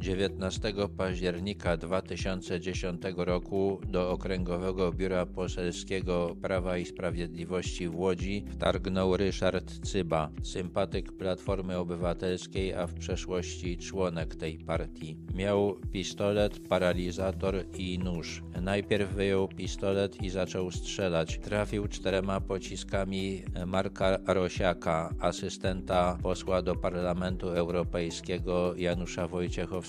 19 października 2010 roku do Okręgowego Biura Poselskiego Prawa i Sprawiedliwości w Łodzi wtargnął Ryszard Cyba, sympatyk Platformy Obywatelskiej, a w przeszłości członek tej partii. Miał pistolet, paralizator i nóż. Najpierw wyjął pistolet i zaczął strzelać. Trafił czterema pociskami Marka Rosiaka, asystenta posła do Parlamentu Europejskiego Janusza Wojciechowskiego,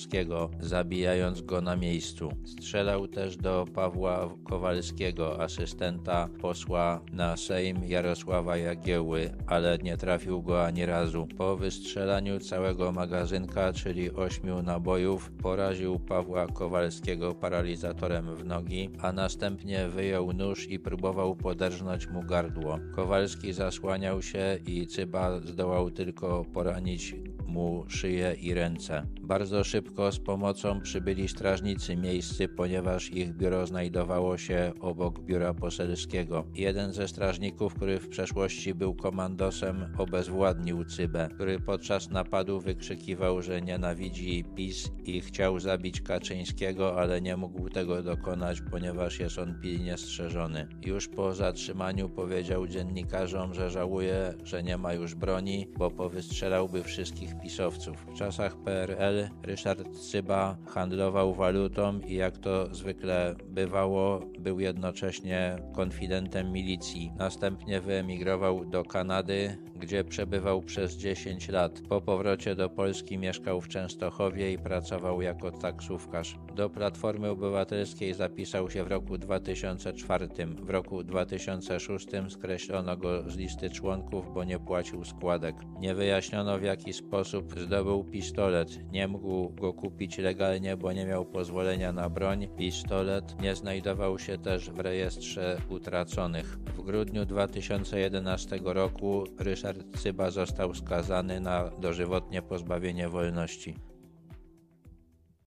zabijając go na miejscu. Strzelał też do Pawła Kowalskiego, asystenta posła na Sejm Jarosława Jagieły, ale nie trafił go ani razu. Po wystrzelaniu całego magazynka, czyli ośmiu nabojów, poraził Pawła Kowalskiego paralizatorem w nogi, a następnie wyjął nóż i próbował poderżnąć mu gardło. Kowalski zasłaniał się i Cyba zdołał tylko poranić mu szyję i ręce. Bardzo szybko z pomocą przybyli strażnicy miejscy, ponieważ ich biuro znajdowało się obok biura poselskiego. Jeden ze strażników, który w przeszłości był komandosem, obezwładnił Cybę, który podczas napadu wykrzykiwał, że nienawidzi PiS i chciał zabić Kaczyńskiego, ale nie mógł tego dokonać, ponieważ jest on pilnie strzeżony. Już po zatrzymaniu powiedział dziennikarzom, że żałuje, że nie ma już broni, bo powystrzelałby wszystkich pisowców. W czasach PRL Ryszard Cyba handlował walutą i jak to zwykle bywało, był jednocześnie konfidentem milicji. Następnie wyemigrował do Kanady, gdzie przebywał przez 10 lat. Po powrocie do Polski mieszkał w Częstochowie i pracował jako taksówkarz. Do Platformy Obywatelskiej zapisał się w roku 2004. W roku 2006 skreślono go z listy członków, bo nie płacił składek. Nie wyjaśniono w jaki sposób zdobył pistolet. Nie mógł go kupić legalnie, bo nie miał pozwolenia na broń. Pistolet nie znajdował się też w rejestrze utraconych. W grudniu 2011 roku Ryszard Cyba został skazany na dożywotnie pozbawienie wolności.